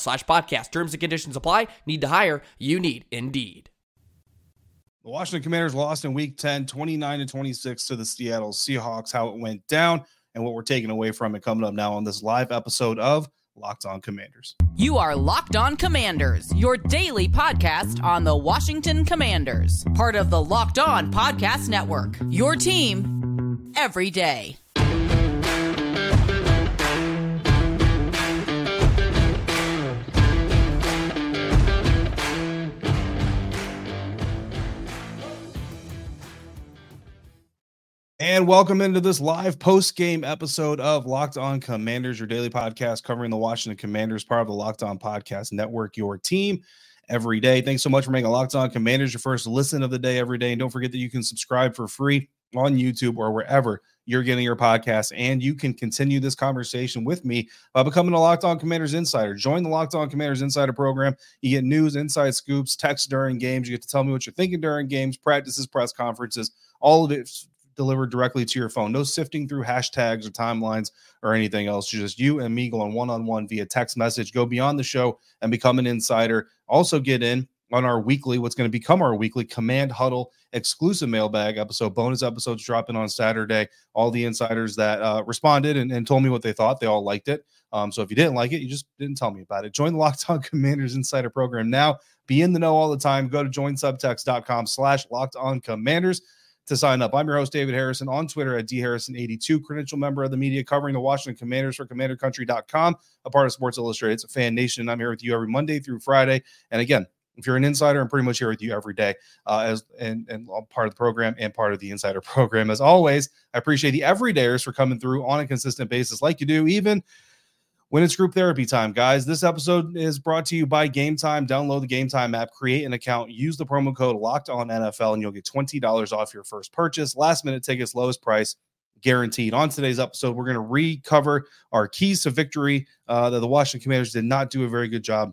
slash podcast. Terms and conditions apply. Need to hire? You need Indeed. The Washington Commanders lost in week 10, 29 to 26 to the Seattle Seahawks. How it went down and what we're taking away from it coming up now on this live episode of Locked On Commanders. You are Locked On Commanders, your daily podcast on the Washington Commanders, part of the Locked On Podcast Network. Your team every day. And welcome into this live post game episode of Locked On Commanders, your daily podcast covering the Washington Commanders, part of the Locked On Podcast Network, your team every day. Thanks so much for making Locked On Commanders your first listen of the day every day. And don't forget that you can subscribe for free on YouTube or wherever you're getting your podcast. And you can continue this conversation with me by becoming a Locked On Commanders Insider. Join the Locked On Commanders Insider program. You get news, inside scoops, text during games. You get to tell me what you're thinking during games, practices, press conferences, all of it delivered directly to your phone. No sifting through hashtags or timelines or anything else. Just you and me going one on one via text message. Go beyond the show and become an insider. Also, get in on our weekly, what's going to become our weekly Command Huddle exclusive mailbag episode. Bonus episodes dropping on Saturday. All the insiders that uh, responded and, and, told me what they thought, they all liked it. Um, so if you didn't like it, you just didn't tell me about it. Join the Locked On Commanders Insider Program now. Be in the know all the time. Go to joinsubtext.com slash locked on commanders to sign up. I'm your host, David Harrison, on Twitter at dharrison82, credential member of the media covering the Washington Commanders for CommanderCountry.com, a part of Sports Illustrated. It's a FanNation. and I'm here with you every Monday through Friday. And again, if you're an insider, I'm pretty much here with you every day uh, as and, and part of the program and part of the insider program. As always, I appreciate the everydayers for coming through on a consistent basis, like you do, even when it's group therapy time, guys. This episode is brought to you by Game Time. Download the Game Time app, create an account, use the promo code Locked On NFL, and you'll get twenty dollars off your first purchase. Last minute tickets, lowest price guaranteed. On today's episode, we're going to recover our keys to victory uh, that the Washington Commanders did not do a very good job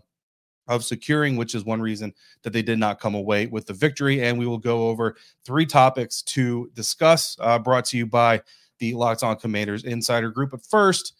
of securing, which is one reason that they did not come away with the victory. And we will go over three topics to discuss, uh, brought to you by the Locked On Commanders Insider Group. But first,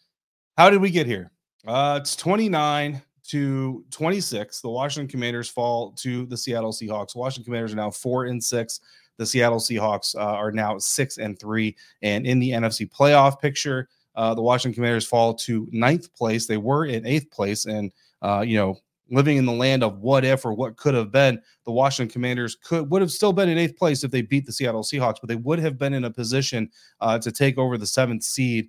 how did we get here? Uh, it's 29 to 26. The Washington Commanders fall to the Seattle Seahawks. Washington Commanders are now four and six. The Seattle Seahawks uh, are now six and three. And in the NFC playoff picture, uh, the Washington Commanders fall to ninth place. They were in eighth place, and uh, you know, living in the land of what if or what could have been, the Washington Commanders could would have still been in eighth place if they beat the Seattle Seahawks, but they would have been in a position uh, to take over the seventh seed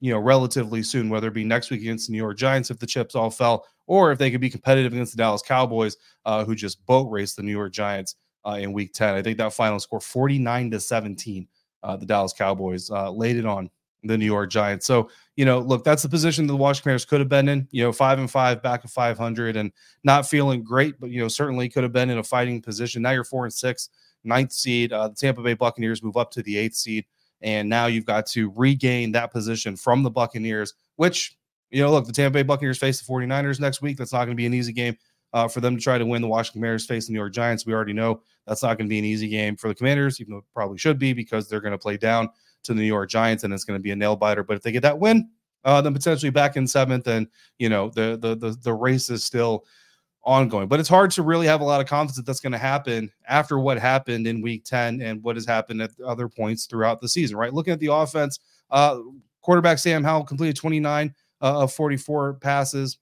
you know, relatively soon, whether it be next week against the New York Giants if the chips all fell, or if they could be competitive against the Dallas Cowboys, uh, who just boat raced the New York Giants uh, in Week 10. I think that final score 49 to 17. Uh, the Dallas Cowboys uh, laid it on the New York Giants. So, you know, look, that's the position the Washington Commanders could have been in, you know, five and five back of 500 and not feeling great, but, you know, certainly could have been in a fighting position. Now you're four and six, ninth seed. Uh, the Tampa Bay Buccaneers move up to the eighth seed. And now you've got to regain that position from the Buccaneers, which, you know, look, the Tampa Bay Buccaneers face the 49ers next week. That's not going to be an easy game uh, for them to try to win. The Washington Commanders face the New York Giants. We already know that's not going to be an easy game for the Commanders, even though it probably should be because they're going to play down to the New York Giants and it's going to be a nail biter. But if they get that win, uh, then potentially back in seventh, and you know the the the, the race is still ongoing. But it's hard to really have a lot of confidence that that's going to happen after what happened in week 10 and what has happened at other points throughout the season, right? Looking at the offense, uh, quarterback Sam Howell completed 29 uh, of 44 passes,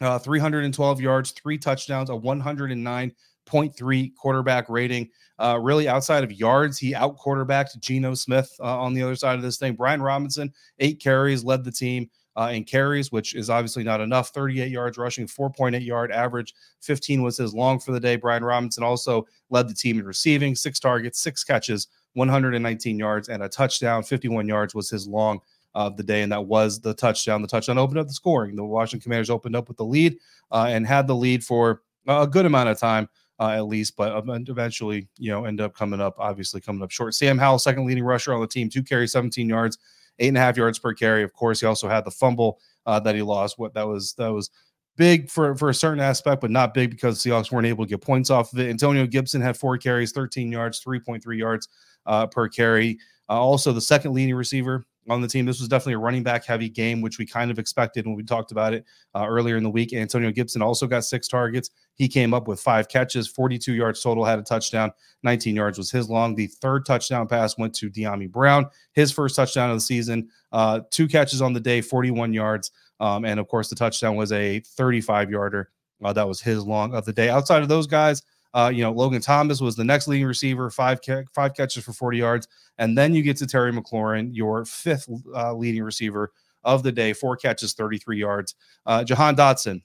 uh, 312 yards, three touchdowns, a 109.3 quarterback rating. Uh, really, outside of yards, he out quarterbacked Geno Smith uh, on the other side of this thing. Brian Robinson, eight carries, led the team uh, in carries, which is obviously not enough. 38 yards rushing, 4.8 yard average. 15 was his long for the day. Brian Robinson also led the team in receiving, six targets, six catches, 119 yards, and a touchdown. 51 yards was his long of the day, and that was the touchdown. The touchdown opened up the scoring. The Washington Commanders opened up with the lead uh, and had the lead for a good amount of time. Uh, at least, but eventually, you know, end up coming up, obviously coming up short. Sam Howell, second leading rusher on the team, two carries, 17 yards, eight and a half yards per carry. Of course, he also had the fumble uh, that he lost. What that was that was big for for a certain aspect, but not big because the Seahawks weren't able to get points off of it. Antonio Gibson had four carries, 13 yards, 3.3 yards uh, per carry. Uh, also, the second leading receiver on the team. This was definitely a running back heavy game, which we kind of expected when we talked about it uh, earlier in the week. Antonio Gibson also got six targets. He came up with five catches, 42 yards total, had a touchdown. 19 yards was his long. The third touchdown pass went to Dyami Brown, his first touchdown of the season. Uh, two catches on the day, 41 yards. Um, and of course, the touchdown was a 35 yarder. Uh, that was his long of the day. Outside of those guys, uh, you know, Logan Thomas was the next leading receiver, five ca- five catches for 40 yards, and then you get to Terry McLaurin, your fifth uh, leading receiver of the day, four catches, 33 yards. Uh, Jahan Dotson,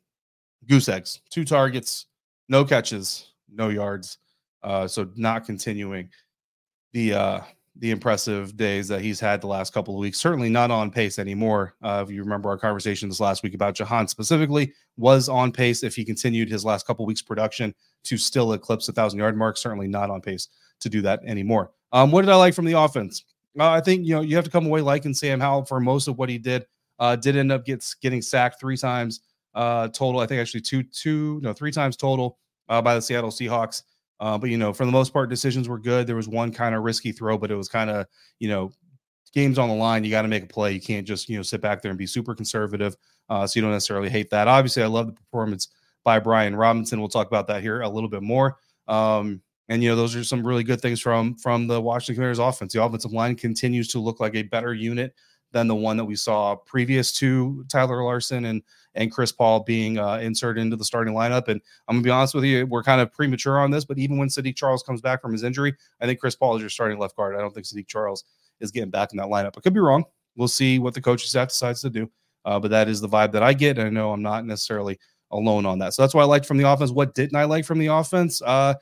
goose eggs, two targets, no catches, no yards. Uh, so not continuing the uh, the impressive days that he's had the last couple of weeks. Certainly not on pace anymore. Uh, if you remember our conversation this last week about Jahan specifically, was on pace if he continued his last couple weeks production to still eclipse a thousand yard mark. Certainly not on pace to do that anymore. Um, what did I like from the offense? Uh, I think you know you have to come away liking Sam Howell for most of what he did. Uh, did end up gets getting sacked three times uh, total. I think actually two two no three times total uh, by the Seattle Seahawks. Uh, but you know, for the most part, decisions were good. There was one kind of risky throw, but it was kind of you know, games on the line. You got to make a play. You can't just you know sit back there and be super conservative. Uh, so you don't necessarily hate that. Obviously, I love the performance by Brian Robinson. We'll talk about that here a little bit more. Um, and you know, those are some really good things from from the Washington Commanders offense. The offensive line continues to look like a better unit than the one that we saw previous to Tyler Larsen and and Chris Paul being uh, inserted into the starting lineup. And I'm gonna be honest with you, we're kind of premature on this, but even when Saahdiq Charles comes back from his injury, I think Chris Paul is your starting left guard. I don't think Saahdiq Charles is getting back in that lineup. I could be wrong. We'll see what the coaching staff decides to do. Uh, but that is the vibe that I get. And I know I'm not necessarily alone on that. So that's what I liked from the offense. What didn't I like from the offense? Uh,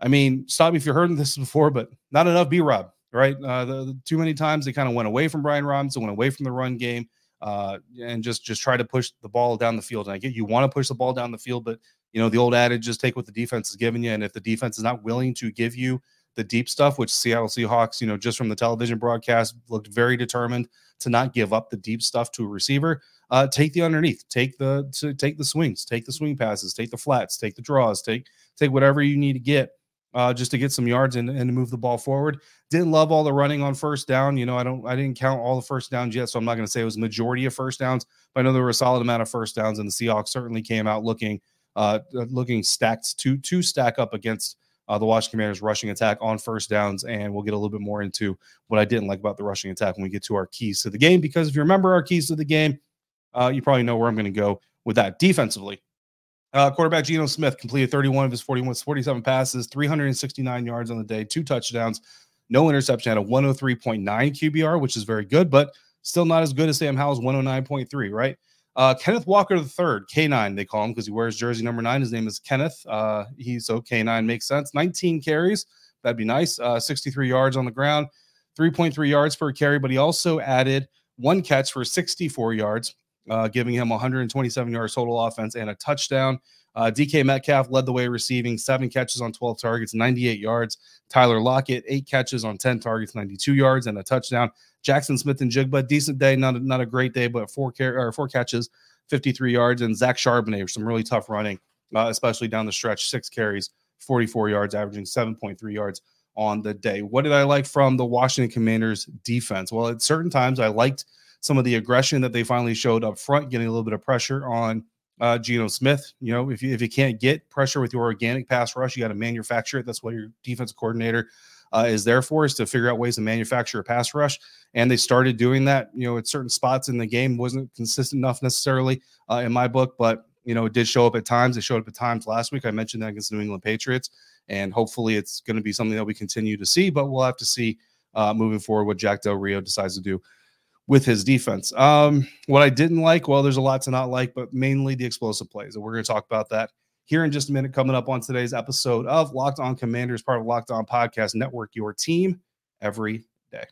I mean, stop me if you've heard this before, but not enough B Rob, right? Uh, the, the, too many times they kind of went away from Brian Robinson, went away from the run game uh, and just just try to push the ball down the field. And I get you want to push the ball down the field, but you know the old adage: just take what the defense is giving you. And if the defense is not willing to give you the deep stuff, which Seattle Seahawks, you know, just from the television broadcast, looked very determined to not give up the deep stuff to a receiver. Uh, take the underneath, take the to take the swings, take the swing passes, take the flats, take the draws, take take whatever you need to get uh, just to get some yards and, and to move the ball forward. Didn't love all the running on first down. You know, I don't, I didn't count all the first downs yet, so I'm not going to say it was majority of first downs, but I know there were a solid amount of first downs, and the Seahawks certainly came out looking, uh, looking stacked to to stack up against uh, the Washington Commanders rushing attack on first downs. And we'll get a little bit more into what I didn't like about the rushing attack when we get to our keys to the game. Because if you remember our keys to the game, uh, you probably know where I'm going to go with that defensively. Uh, quarterback Geno Smith completed 31 of his 41, 47 passes, 369 yards on the day, two touchdowns, no interception, had a 103.9 QBR, which is very good, but still not as good as Sam Howell's 109.3, right? Uh, Kenneth Walker III, K9, they call him because he wears jersey number nine. His name is Kenneth. Uh, he's so K9 makes sense. 19 carries, that'd be nice. Uh, 63 yards on the ground, 3.3 yards per carry, but he also added one catch for 64 yards uh, giving him 127 yards total offense and a touchdown. Uh, DK Metcalf led the way receiving seven catches on 12 targets, 98 yards. Tyler Lockett, eight catches on 10 targets, 92 yards, and a touchdown. Jackson Smith-Njigba, decent day, not a, not a great day, but four car- or four catches, 53 yards. And Zach Charbonnet, some really tough running, uh, especially down the stretch, six carries, 44 yards, averaging 7.3 yards on the day. What did I like from the Washington Commanders defense? Well, at certain times, I liked some of the aggression that they finally showed up front, getting a little bit of pressure on uh, Geno Smith. You know, if you, if you can't get pressure with your organic pass rush, you got to manufacture it. That's what your defense coordinator uh, is there for, is to figure out ways to manufacture a pass rush. And they started doing that. You know, at certain spots in the game wasn't consistent enough necessarily uh, in my book, but you know, it did show up at times. It showed up at times last week. I mentioned that against the New England Patriots, and hopefully it's going to be something that we continue to see. But we'll have to see uh, moving forward what Jack Del Rio decides to do with his defense. Um, what I didn't like, well, there's a lot to not like, but mainly the explosive plays. And we're going to talk about that here in just a minute, coming up on today's episode of Locked On Commanders, part of Locked On Podcast Network, your team every day.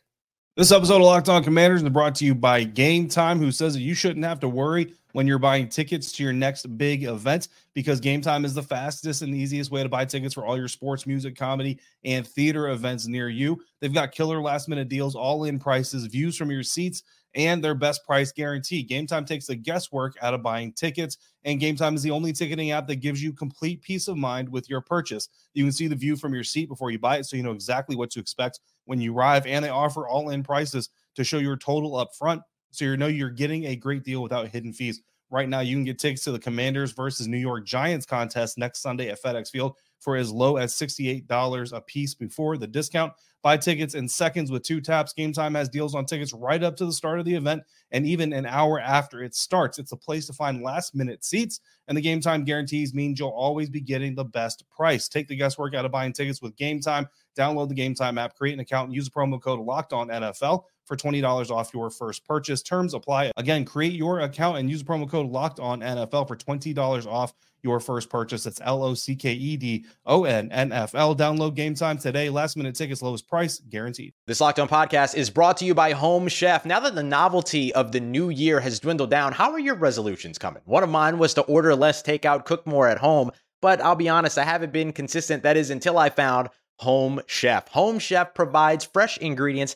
This episode of Locked On Commanders is brought to you by Game Time, who says that you shouldn't have to worry when you're buying tickets to your next big event because Game Time is the fastest and easiest way to buy tickets for all your sports, music, comedy, and theater events near you. They've got killer last minute deals, all in prices, views from your seats, and their best price guarantee. Game Time takes the guesswork out of buying tickets, and Game Time is the only ticketing app that gives you complete peace of mind with your purchase. You can see the view from your seat before you buy it, so you know exactly what to expect when you arrive, and they offer all in prices to show your total up front so you know you're getting a great deal without hidden fees. Right now, you can get tickets to the Commanders versus New York Giants contest next Sunday at FedEx Field for as low as $68 a piece before the discount. Buy tickets in seconds with two taps. Game Time has deals on tickets right up to the start of the event and even an hour after it starts. It's a place to find last minute seats, and the Game Time guarantees means you'll always be getting the best price. Take the guesswork out of buying tickets with Game Time. Download the Game Time app, create an account, and use the promo code Locked On NFL for $20 off your first purchase. Terms apply. Again, create your account and use the promo code Locked On NFL for $20 off your first purchase. That's L O C K E D O N N F L. Download game time today. Last minute tickets, lowest price guaranteed. This Locked On podcast is brought to you by Home Chef. Now that the novelty of the new year has dwindled down, how are your resolutions coming? One of mine was to order less takeout, cook more at home. But I'll be honest, I haven't been consistent. That is until I found Home Chef. Home Chef provides fresh ingredients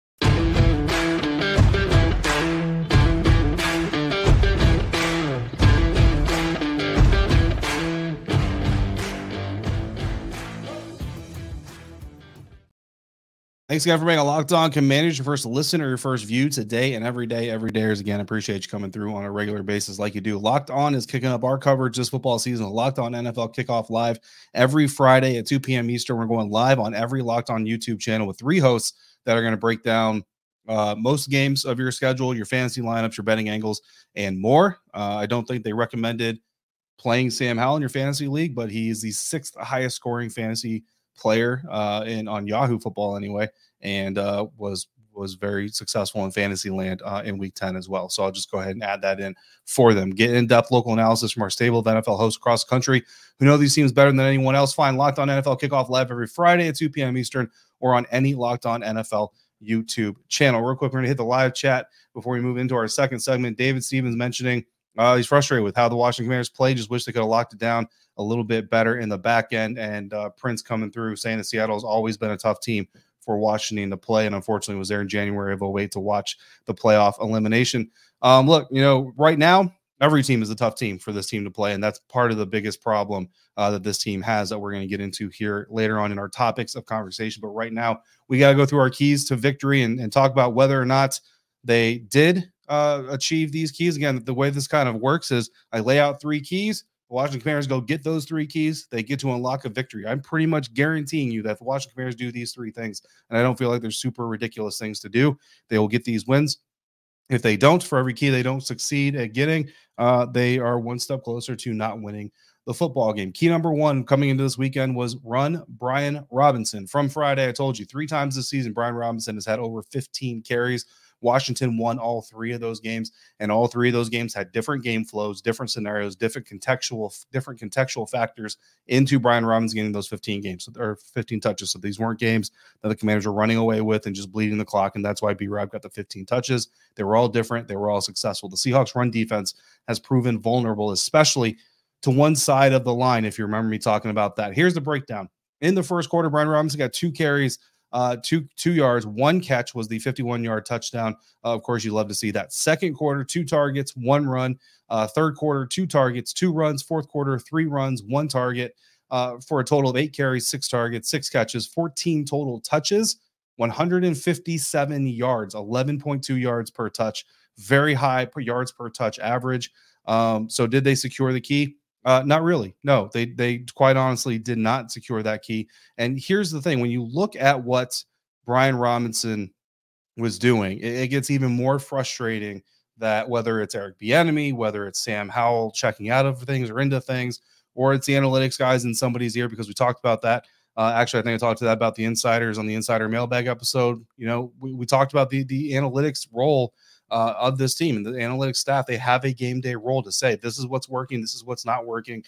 Thanks again for being a locked on commanders, your first listen or your first view today and every day, every day is again. Appreciate you coming through on a regular basis like you do. Locked on is kicking up our coverage this football season. Locked on NFL kickoff live every Friday at 2 p.m. Eastern. We're going live on every locked on YouTube channel with three hosts that are going to break down uh, most games of your schedule, your fantasy lineups, your betting angles, and more. Uh, I don't think they recommended playing Sam Howell in your fantasy league, but he is the sixth highest scoring fantasy player uh, in on Yahoo Football anyway, and uh, was was very successful in fantasy land uh, in week 10 as well. So I'll just go ahead and add that in for them. Get in depth local analysis from our stable of NFL hosts across the country who know these teams better than anyone else. Find Locked On NFL kickoff live every Friday at 2 p.m. Eastern or on any Locked On NFL YouTube channel. Real quick, we're going to hit the live chat before we move into our second segment. David Stevens mentioning uh, he's frustrated with how the Washington Commanders play. Just wish they could have locked it down a little bit better in the back end. And uh, Prince coming through saying that Seattle has always been a tough team for Washington to play, and unfortunately was there in January of 08 to watch the playoff elimination. Um, look, you know, right now every team is a tough team for this team to play, and that's part of the biggest problem uh, that this team has that we're going to get into here later on in our topics of conversation. But right now, we got to go through our keys to victory and, and talk about whether or not they did uh, achieve these keys. Again, the way this kind of works is I lay out three keys. The Washington Commanders go get those three keys. They get to unlock a victory. I'm pretty much guaranteeing you that the Washington Commanders do these three things, and I don't feel like they're super ridiculous things to do. They will get these wins. If they don't, for every key they don't succeed at getting, uh, they are one step closer to not winning the football game. Key number one coming into this weekend was run Brian Robinson. From Friday, I told you three times this season, Brian Robinson has had over 15 carries. Washington won all three of those games, and all three of those games had different game flows, different scenarios, different contextual, different contextual factors into Brian Robinson getting those 15 games or 15 touches. So these weren't games that the Commanders were running away with and just bleeding the clock, and that's why B. Rob got the 15 touches. They were all different. They were all successful. The Seahawks run defense has proven vulnerable, especially to one side of the line, if you remember me talking about that. Here's the breakdown. In the first quarter, Brian Robinson got two carries, uh, two two yards, one catch was the 51 yard touchdown. Uh, of course, you love to see that. Second quarter, two targets, one run. Uh, third quarter, two targets, two runs. Fourth quarter, three runs, one target. Uh, for a total of eight carries, six targets, six catches, 14 total touches, 157 yards, 11.2 yards per touch, very high per yards per touch average. Um, so, did they secure the key? Uh, not really. No, they they quite honestly did not secure that key. And here's the thing: when you look at what Brian Robinson was doing, it, it gets even more frustrating that whether it's Eric Bieniemy, whether it's Sam Howell checking out of things or into things, or it's the analytics guys in somebody's ear because we talked about that. Uh, actually, I think I talked to that about the insiders on the insider mailbag episode. You know, we, we talked about the the analytics role uh, of this team and the analytics staff. They have a game day role to say this is what's working, this is what's not working.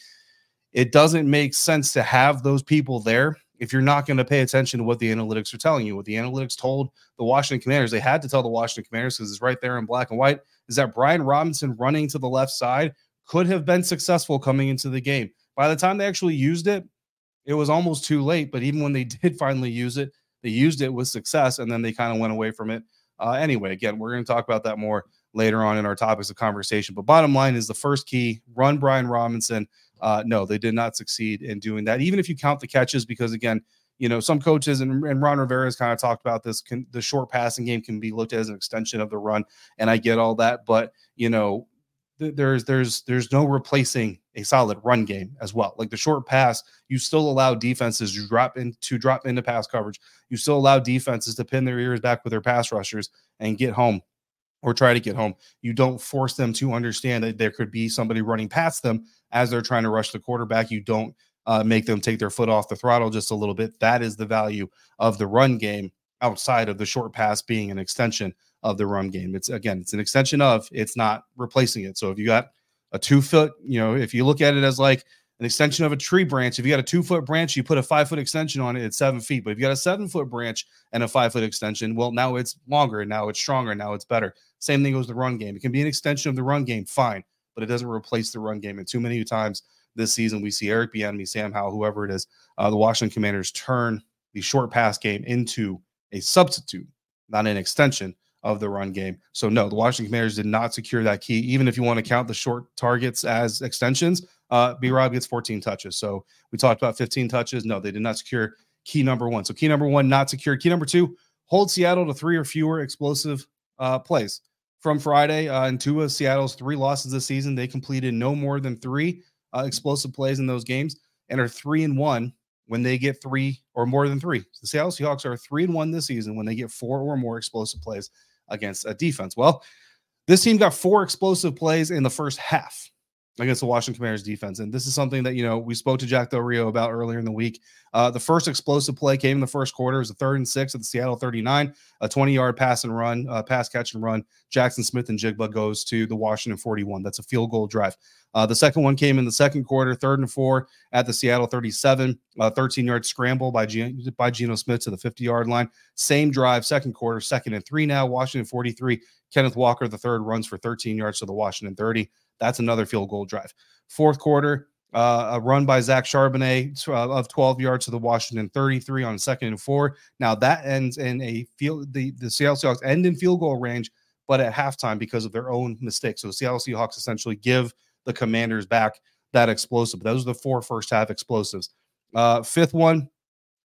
It doesn't make sense to have those people there if you're not going to pay attention to what the analytics are telling you. What the analytics told the Washington Commanders, they had to tell the Washington Commanders because it's right there in black and white, is that Brian Robinson running to the left side could have been successful coming into the game. By the time they actually used it, it was almost too late. But even when they did finally use it, they used it with success and then they kind of went away from it. Uh, anyway, again, we're going to talk about that more later on in our topics of conversation. But bottom line is the first key run Brian Robinson. Uh, no, they did not succeed in doing that, even if you count the catches, because again, you know, some coaches and, and Ron Rivera has kind of talked about this. Can, the short passing game can be looked at as an extension of the run, and I get all that, but you know, there's there's there's no replacing a solid run game as well. Like the short pass, you still allow defenses to drop in to drop into pass coverage. You still allow defenses to pin their ears back with their pass rushers and get home or try to get home. You don't force them to understand that there could be somebody running past them as they're trying to rush the quarterback. You don't uh, make them take their foot off the throttle just a little bit. That is the value of the run game outside of the short pass being an extension of the run game. It's again, it's an extension of, it's not replacing it. So if you got a two foot, you know, if you look at it as like an extension of a tree branch, if you got a two foot branch, you put a five foot extension on it, it's seven feet. But if you got a seven foot branch and a five foot extension, well, now it's longer, now it's stronger, now it's better. Same thing goes the run game. It can be an extension of the run game, fine, but it doesn't replace the run game. And too many times this season, we see Eric Bieniemy, Sam Howell, whoever it is, uh, the Washington Commanders turn the short pass game into a substitute, not an extension of the run game. So no, the Washington Commanders did not secure that key. Even if you want to count the short targets as extensions, uh, B Rob gets 14 touches. So we talked about 15 touches. No, they did not secure key number one. So key number one, not secure. Key number two, hold Seattle to three or fewer explosive uh, plays. From Friday, uh, in two of Seattle's three losses this season, they completed no more than three uh, explosive plays in those games and are three and one when they get three or more than three. The Seattle Seahawks are three and one this season when they get four or more explosive plays against a defense. Well, this team got four explosive plays in the first half against the Washington Commanders defense. And this is something that, you know, we spoke to Jack Del Rio about earlier in the week. Uh, the first explosive play came in the first quarter. It was a third and six at the Seattle 39, a 20 yard pass and run, uh, pass catch and run. Jackson Smith-Njigba goes to the Washington 41. That's a field goal drive. Uh, the second one came in the second quarter, third and four at the Seattle 37, 13 yard scramble by, G- by Geno Smith to the 50 yard line. Same drive, second quarter, second and three now. Washington 43. Kenneth Walker, the third, runs for 13 yards to the Washington 30. That's another field goal drive. Fourth quarter, uh, a run by Zach Charbonnet uh, of 12 yards to the Washington 33 on second and four. Now that ends in a field. The the Seattle Seahawks end in field goal range, but at halftime because of their own mistakes. So the Seattle Seahawks essentially give the Commanders back that explosive. Those are the four first half explosives. Uh, fifth one,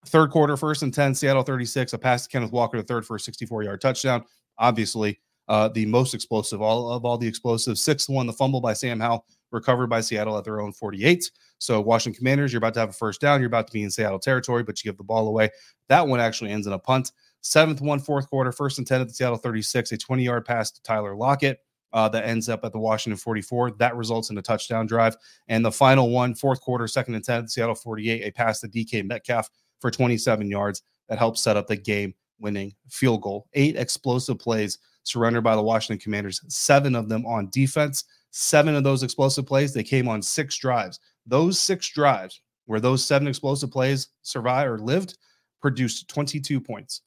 third quarter, first and 10, Seattle 36, a pass to Kenneth Walker, the third for a 64 yard touchdown. Obviously, uh, the most explosive all of all the explosives. Sixth one, the fumble by Sam Howell, recovered by Seattle at their own 48. So Washington Commanders, you're about to have a first down. You're about to be in Seattle territory, but you give the ball away. That one actually ends in a punt. Seventh one, fourth quarter, first and 10 at the Seattle 36, a 20 yard pass to Tyler Lockett. Uh, that ends up at the Washington 44. That results in a touchdown drive. And the final one, fourth quarter, second and 10 at Seattle 48, a pass to DK Metcalf for 27 yards that helps set up the game winning field goal. Eight explosive plays surrendered by the Washington Commanders, seven of them on defense. Seven of those explosive plays, they came on six drives. Those six drives, where those seven explosive plays survived or lived, produced 22 points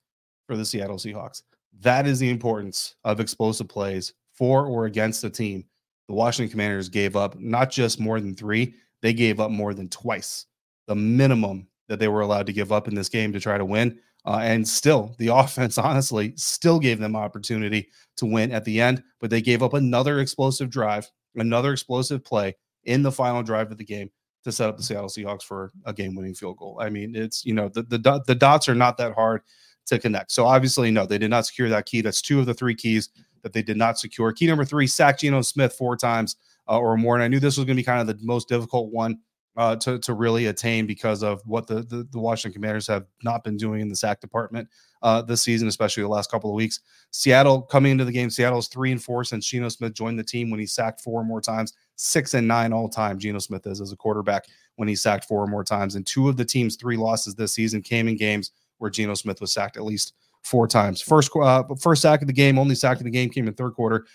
for the Seattle Seahawks. That is the importance of explosive plays for or against a team. The Washington Commanders gave up not just more than three, they gave up more than twice the minimum that they were allowed to give up in this game to try to win. Uh, and still, the offense, honestly, still gave them opportunity to win at the end, but they gave up another explosive drive, another explosive play in the final drive of the game to set up the Seattle Seahawks for a game-winning field goal. I mean, it's you know the the the dots are not that hard to connect. So obviously, no, they did not secure that key. That's two of the three keys that they did not secure. Key number three: sack Geno Smith four times uh, or more. And I knew this was going to be kind of the most difficult one uh, to to really attain because of what the, the, the Washington Commanders have not been doing in the sack department uh, this season, especially the last couple of weeks. Seattle coming into the game, Seattle's three and four since Geno Smith joined the team when he sacked four more times. Six and nine all time. Geno Smith is as a quarterback when he sacked four or more times, and two of the team's three losses this season came in games where Geno Smith was sacked at least four times. First uh, first sack of the game, only sack of the game came in third quarter.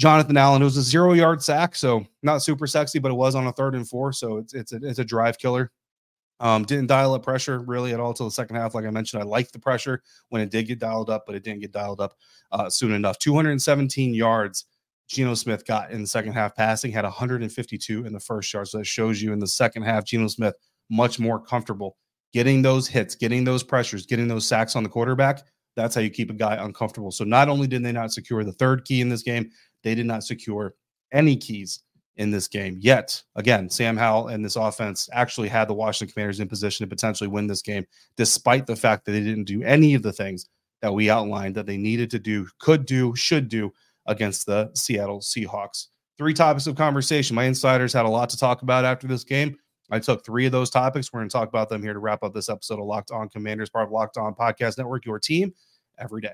Jonathan Allen. It was a zero yard sack, so not super sexy, but it was on a third and four, so it's it's a, it's a drive killer. Um, didn't dial up pressure really at all till the second half. Like I mentioned, I liked the pressure when it did get dialed up, but it didn't get dialed up uh, soon enough. 217 yards Geno Smith got in the second half passing, had 152 in the first yard. So that shows you in the second half, Geno Smith much more comfortable getting those hits, getting those pressures, getting those sacks on the quarterback. That's how you keep a guy uncomfortable. So not only did they not secure the third key in this game, they did not secure any keys in this game. Yet, again, Sam Howell and this offense actually had the Washington Commanders in position to potentially win this game, despite the fact that they didn't do any of the things that we outlined that they needed to do, could do, should do against the Seattle Seahawks. Three topics of conversation. My insiders had a lot to talk about after this game. I took three of those topics. We're going to talk about them here to wrap up this episode of Locked On Commanders, part of Locked On Podcast Network, your team every day.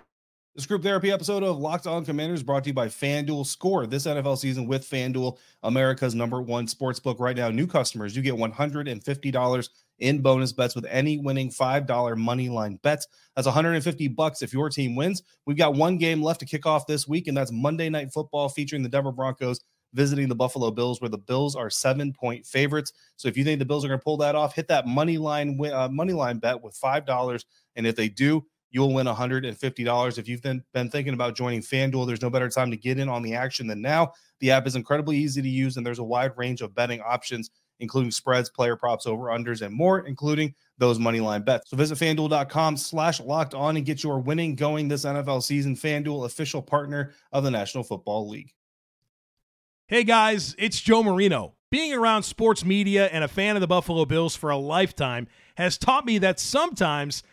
This group therapy episode of Locked On Commanders brought to you by FanDuel Score. This NFL season with FanDuel, America's number one sports book right now. New customers, you get $150 in bonus bets with any winning $5 money line bet. That's 150 bucks if your team wins. We've got one game left to kick off this week, and that's Monday Night Football featuring the Denver Broncos visiting the Buffalo Bills, where the Bills are seven point favorites. So if you think the Bills are going to pull that off, hit that money line uh, money line bet with five dollars, and if they do, you'll win $150. If you've been, been thinking about joining FanDuel, there's no better time to get in on the action than now. The app is incredibly easy to use, and there's a wide range of betting options, including spreads, player props, over unders, and more, including those money line bets. So visit fanduel.com slash locked on and get your winning going this NFL season. FanDuel, official partner of the National Football League. Hey guys, it's Joe Marino. Being around sports media and a fan of the Buffalo Bills for a lifetime has taught me that sometimes –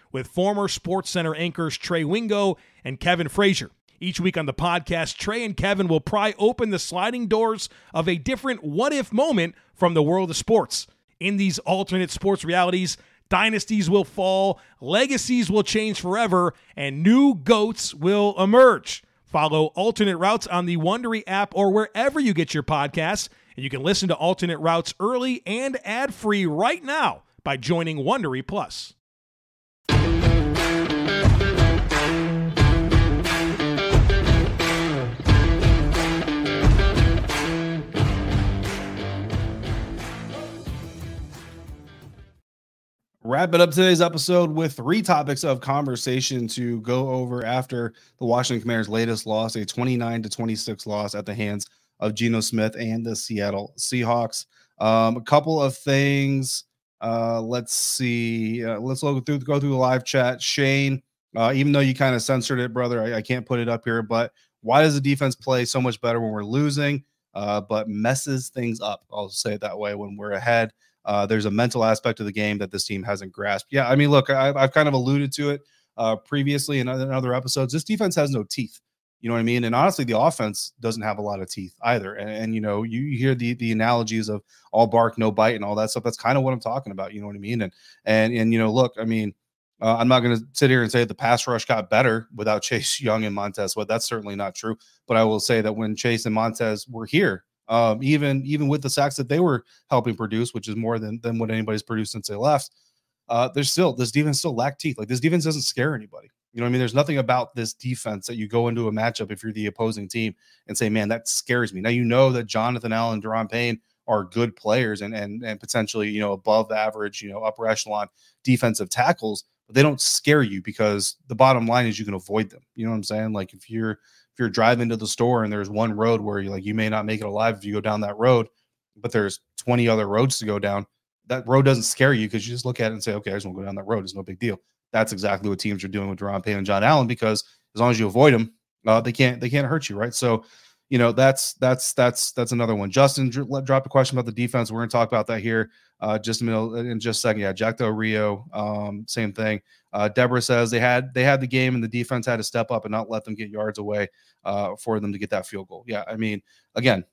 with former SportsCenter anchors Trey Wingo and Kevin Frazier. Each week on the podcast, Trey and Kevin will pry open the sliding doors of a different what if moment from the world of sports. In these alternate sports realities, dynasties will fall, legacies will change forever, and new goats will emerge. Follow alternate routes on the Wondery app or wherever you get your podcasts, and you can listen to alternate routes early and ad free right now by joining Wondery Plus. Wrapping up today's episode with three topics of conversation to go over after the Washington Commanders' latest loss, a 29 to 26 loss at the hands of Geno Smith and the Seattle Seahawks. Um, a couple of things. Uh, let's see. Uh, let's go through go through the live chat. Shane, uh, even though you kind of censored it, brother, I, I, can't put it up here. But why does the defense play so much better when we're losing, uh, but messes things up? I'll say it that way. When we're ahead, uh, there's a mental aspect of the game that this team hasn't grasped. Yeah, I mean, look, I, have kind of alluded to it uh, previously in, in other episodes. This defense has no teeth. You know what I mean? And honestly, the offense doesn't have a lot of teeth either. And, and, you know, you hear the the analogies of all bark, no bite, and all that stuff. That's kind of what I'm talking about. You know what I mean? And and and you know, look, I mean, uh, I'm not going to sit here and say the pass rush got better without Chase Young and Montez. Well, that's certainly not true. But I will say that when Chase and Montez were here, um, even even with the sacks that they were helping produce, which is more than than what anybody's produced since they left, uh, there's still this defense still lack teeth. Like this defense doesn't scare anybody. You know what I mean? There's nothing about this defense that you go into a matchup if you're the opposing team and say, man, that scares me. Now you know that Jonathan Allen, Daron Payne are good players and and and potentially, you know, above average, you know, upper echelon defensive tackles, but they don't scare you because the bottom line is you can avoid them. You know what I'm saying? Like if you're if you're driving to the store and there's one road where you like you may not make it alive if you go down that road, but there's 20 other roads to go down. That road doesn't scare you because you just look at it and say, okay, I just want to go down that road. It's no big deal that's exactly what teams are doing with Daron Payne and John Allen because as long as you avoid them, uh, they can't they can't hurt you, right? So, you know that's that's that's that's another one. Justin dr- dropped a question about the defense. We're going to talk about that here uh, just a minute in just a second. Yeah, Jack Del Rio, um, same thing. Uh, Deborah says they had they had the game and the defense had to step up and not let them get yards away uh, for them to get that field goal. Yeah, I mean, again,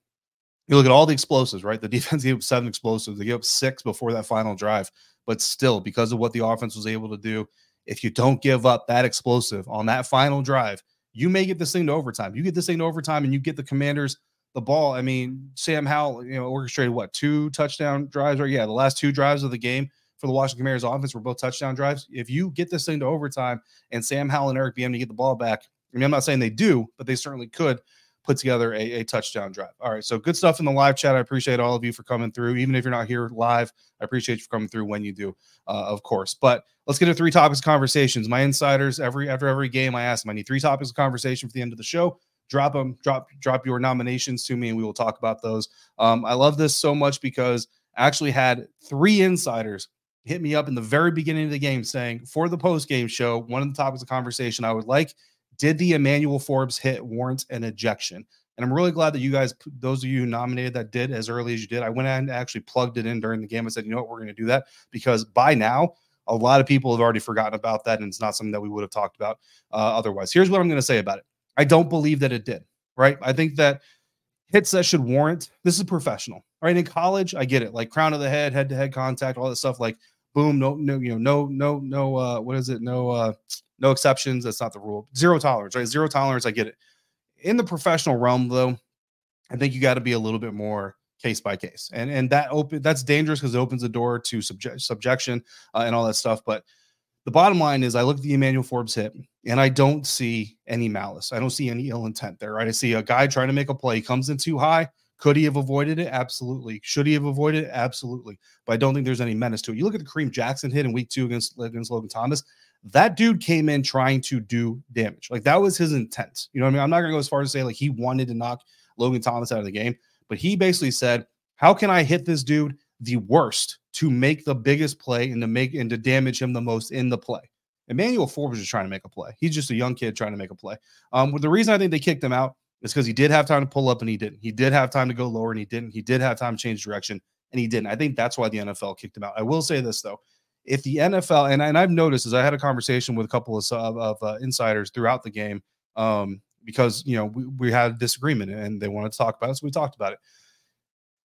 you look at all the explosives, right? The defense gave up seven explosives. They gave up six before that final drive, but still, because of what the offense was able to do, if you don't give up that explosive on that final drive, you may get this thing to overtime. You get this thing to overtime and you get the commanders the ball. I mean, Sam Howell, you know, orchestrated what two touchdown drives, right? Yeah, the last two drives of the game for the Washington Commanders offense were both touchdown drives. If you get this thing to overtime and Sam Howell and Eric Bieniemy get the ball back, I mean, I'm not saying they do, but they certainly could put together a, a, touchdown drive. All right. So good stuff in the live chat. I appreciate all of you for coming through. Even if you're not here live, I appreciate you for coming through when you do, uh, of course. But let's get to three topics of conversations. My insiders, every after every game, I ask them, I need three topics of conversation for the end of the show. Drop them, drop, drop your nominations to me, and we will talk about those. Um, I love this so much because I actually had three insiders hit me up in the very beginning of the game saying, for the post game show, one of the topics of conversation I would like did the Emmanuel Forbes hit warrant an ejection? And I'm really glad that you guys, those of you who nominated that did as early as you did. I went and actually plugged it in during the game. I said, you know what, we're going to do that because by now, a lot of people have already forgotten about that. And it's not something that we would have talked about uh, otherwise. Here's what I'm going to say about it I don't believe that it did, right? I think that hits that should warrant this is professional, right? In college, I get it, like crown of the head, head to head contact, all that stuff. Like, boom, no, no, you know, no, no, no, uh, what is it? No, uh, no exceptions. That's not the rule. Zero tolerance, right? Zero tolerance. I get it. In the professional realm, though, I think you got to be a little bit more case by case, and and that open that's dangerous because it opens the door to subject subjection uh, and all that stuff. But the bottom line is, I look at the Emmanuel Forbes hit, and I don't see any malice. I don't see any ill intent there. Right? I see a guy trying to make a play, comes in too high. Could he have avoided it? Absolutely. Should he have avoided it? Absolutely. But I don't think there's any menace to it. You look at the Kareem Jackson hit in week two against, against Logan Thomas that dude came in trying to do damage. Like that was his intent. You know what I mean? I'm not gonna go as far as to say like he wanted to knock Logan Thomas out of the game, but he basically said, How can I hit this dude the worst to make the biggest play and to make and to damage him the most in the play? Emmanuel Forbes was trying to make a play. He's just a young kid trying to make a play. Um, the reason I think they kicked him out is because he did have time to pull up and he didn't. He did have time to go lower and he didn't. He did have time to change direction and he didn't. I think that's why the NFL kicked him out. I will say this though if the NFL and, and I've noticed as I had a conversation with a couple of, of uh, insiders throughout the game um, because you know we, we had a disagreement and they wanted to talk about it, so we talked about it.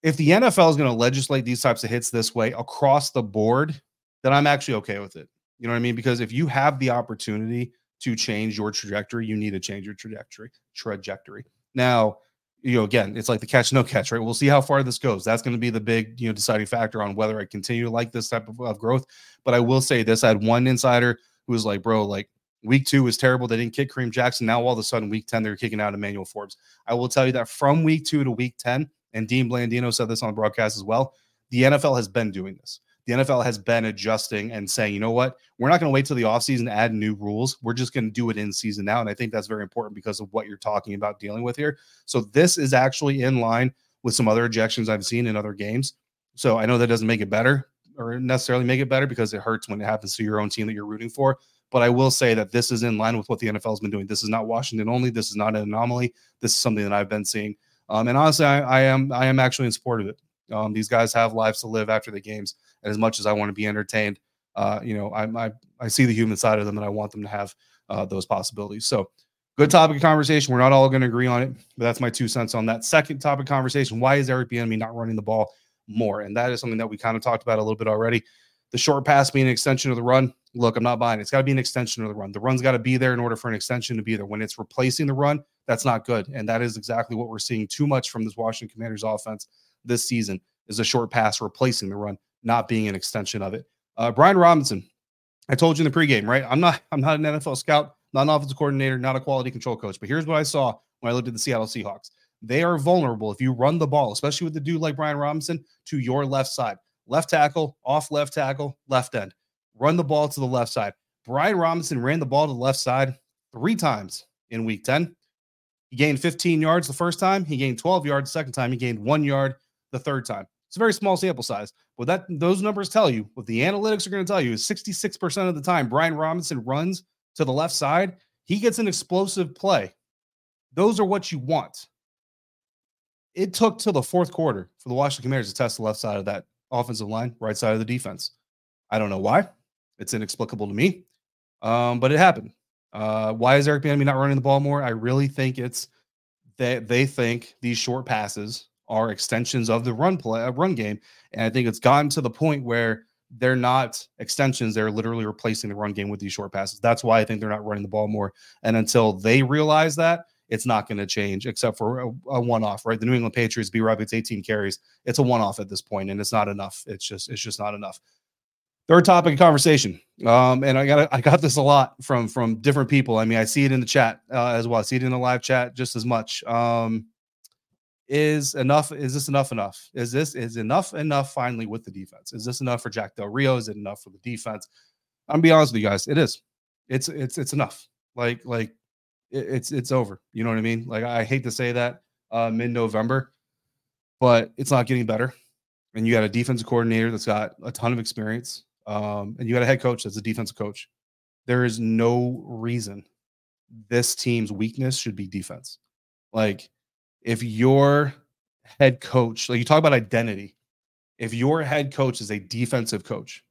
If the NFL is going to legislate these types of hits this way across the board, then I'm actually okay with it. You know what I mean? Because if you have the opportunity to change your trajectory, you need to change your trajectory. Trajectory. Now, you know, again, it's like the catch no catch, right? We'll see how far this goes. That's going to be the big, you know, deciding factor on whether I continue to like this type of, of growth. But I will say this: I had one insider who was like, "Bro, like week two was terrible. They didn't kick Kareem Jackson. Now all of a sudden, week ten, they're kicking out Emmanuel Forbes." I will tell you that from week two to week ten, and Dean Blandino said this on the broadcast as well. The NFL has been doing this. The NFL has been adjusting and saying, you know what, we're not going to wait till the offseason to add new rules. We're just going to do it in season now. And I think that's very important because of what you're talking about dealing with here. So this is actually in line with some other ejections I've seen in other games. So I know that doesn't make it better or necessarily make it better because it hurts when it happens to your own team that you're rooting for. But I will say that this is in line with what the NFL has been doing. This is not Washington only. This is not an anomaly. This is something that I've been seeing. Um, and honestly, I, I, am I am actually in support of it. Um, these guys have lives to live after the games, and as much as I want to be entertained, uh, you know, I, I, I see the human side of them, and I want them to have uh, those possibilities. So, good topic of conversation. We're not all going to agree on it, but that's my two cents on that. Second topic conversation: Why is Eric Bieniemy not running the ball more? And that is something that we kind of talked about a little bit already. The short pass being an extension of the run. Look, I'm not buying it. It's got to be an extension of the run. The run's got to be there in order for an extension to be there. When it's replacing the run, that's not good. And that is exactly what we're seeing too much from this Washington Commanders offense this season is a short pass replacing the run, not being an extension of it. Uh, Brian Robinson, I told you in the pregame, right? I'm not I'm not an NFL scout, not an offensive coordinator, not a quality control coach. But here's what I saw when I looked at the Seattle Seahawks. They are vulnerable if you run the ball, especially with the dude like Brian Robinson, to your left side. Left tackle, off left tackle, left end. Run the ball to the left side. Brian Robinson ran the ball to the left side three times in week 10. He gained 15 yards the first time. He gained 12 yards the second time. He gained one yard the third time. It's a very small sample size. But that those numbers tell you what the analytics are going to tell you is 66% of the time Brian Robinson runs to the left side, he gets an explosive play. Those are what you want. It took till the fourth quarter for the Washington Commanders to test the left side of that offensive line, right side of the defense. I don't know why. It's inexplicable to me. Um, but it happened. Uh, why is Eric Bieniemy not running the ball more? I really think it's that they think these short passes are extensions of the run play, uh, run game, and I think it's gotten to the point where they're not extensions; they're literally replacing the run game with these short passes. That's why I think they're not running the ball more. And until they realize that, it's not going to change, except for a, a one-off. Right? The New England Patriots, B. Rob, it's 18 carries. It's a one-off at this point, and it's not enough. It's just, it's just not enough. Third topic of conversation, um, and I got I got this a lot from from different people. I mean, I see it in the chat uh, as well. I see it in the live chat just as much. Um, is enough? Is this enough? Enough? Is this is enough? Enough? Finally, with the defense, is this enough for Jack Del Rio? Is it enough for the defense? I'm gonna be honest with you guys. It is. It's it's it's enough. Like like it, it's it's over. You know what I mean? Like I hate to say that uh, mid November, but it's not getting better. And you got a defensive coordinator that's got a ton of experience um, and you got a head coach that's a defensive coach. There is no reason this team's weakness should be defense. Like, if your head coach, like you talk about identity, if your head coach is a defensive coach,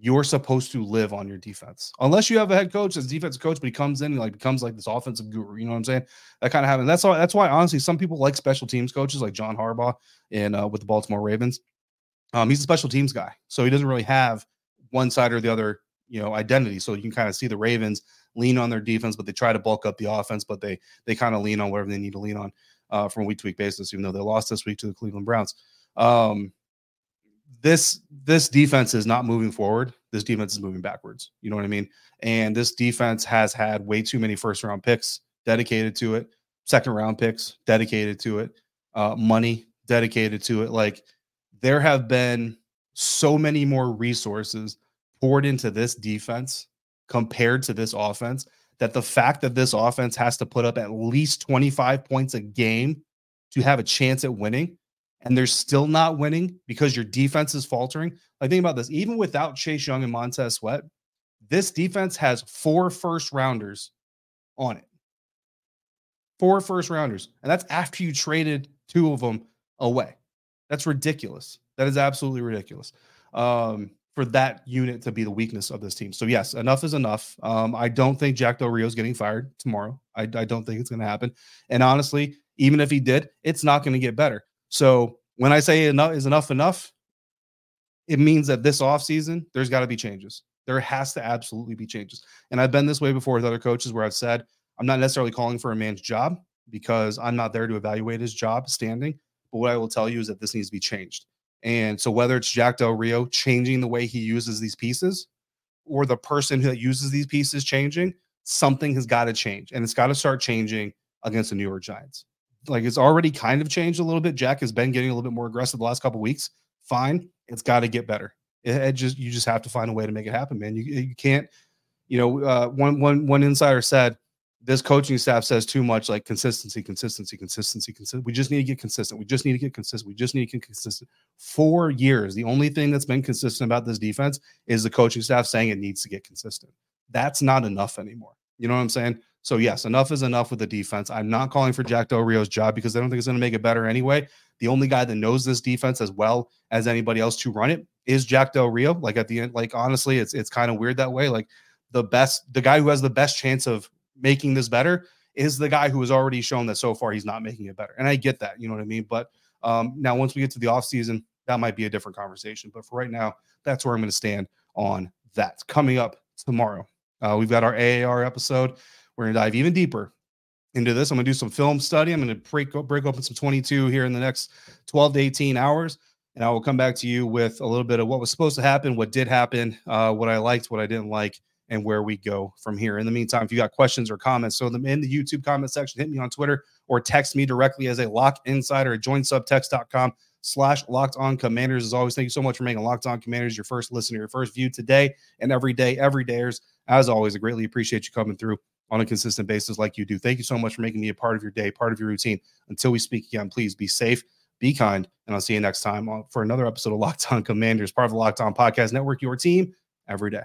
you're supposed to live on your defense. Unless you have a head coach that's a defensive coach, but he comes in and like becomes like this offensive guru. You know what I'm saying? That kind of happens. That's why. That's why honestly, some people like special teams coaches like John Harbaugh and uh, with the Baltimore Ravens. Um, he's a special teams guy, so he doesn't really have one side or the other, you know, identity. So you can kind of see the Ravens lean on their defense, but they try to bulk up the offense, but they they kind of lean on whatever they need to lean on uh, from a week to week basis, even though they lost this week to the Cleveland Browns. Um, this this defense is not moving forward. This defense is moving backwards. You know what I mean? And this defense has had way too many first round picks dedicated to it, second round picks dedicated to it, uh, money dedicated to it. Like there have been so many more resources poured into this defense compared to this offense that the fact that this offense has to put up at least 25 points a game to have a chance at winning and they're still not winning because your defense is faltering. Like think about this, even without Chase Young and Montez Sweat, this defense has four first rounders on it. Four first rounders. And that's after you traded two of them away. That's ridiculous. That is absolutely ridiculous um, for that unit to be the weakness of this team. So yes, enough is enough. Um, I don't think Jack Del Rio is getting fired tomorrow. I, I don't think it's going to happen. And honestly, even if he did, it's not going to get better. So when I say enough is enough enough, it means that this offseason, there's got to be changes. There has to absolutely be changes. And I've been this way before with other coaches where I've said, I'm not necessarily calling for a man's job because I'm not there to evaluate his job standing. But what I will tell you is that this needs to be changed. And so whether it's Jack Del Rio changing the way he uses these pieces or the person that uses these pieces changing, something has got to change. And it's got to start changing against the New York Giants. Like it's already kind of changed a little bit. Jack has been getting a little bit more aggressive the last couple weeks. Fine. It's got to get better. It, it just you just have to find a way to make it happen, man. You you can't, you know, uh, one one one insider said this coaching staff says too much like consistency, consistency, consistency, consistency. We just need to get consistent. We just need to get consistent. We just need to get consistent. Four years. The only thing that's been consistent about this defense is the coaching staff saying it needs to get consistent. That's not enough anymore. You know what I'm saying? So yes, enough is enough with the defense. I'm not calling for Jack Del Rio's job because I don't think it's going to make it better anyway. The only guy that knows this defense as well as anybody else to run it is Jack Del Rio. Like at the end, like honestly, it's it's kind of weird that way. Like the best, the guy who has the best chance of making this better is the guy who has already shown that so far he's not making it better. And I get that, you know what I mean? But um, now once we get to the offseason, that might be a different conversation. But for right now, that's where I'm going to stand on that. Coming up tomorrow, uh, we've got our AAR episode. We're going to dive even deeper into this. I'm going to do some film study. I'm going to break, break open some 22 here in the next 12 to 18 hours. And I will come back to you with a little bit of what was supposed to happen, what did happen, uh, what I liked, what I didn't like, and where we go from here. In the meantime, if you got questions or comments, so them in the YouTube comment section, hit me on Twitter or text me directly as a lock insider at joinsubtext.com slash locked on commanders. As always, thank you so much for making Locked On Commanders your first listener, your first view today and every day, every dayers. As always, I greatly appreciate you coming through on a consistent basis like you do. Thank you so much for making me a part of your day, part of your routine. Until we speak again, please be safe, be kind, and I'll see you next time for another episode of Locked On Commanders, part of the Locked On Podcast Network, your team every day.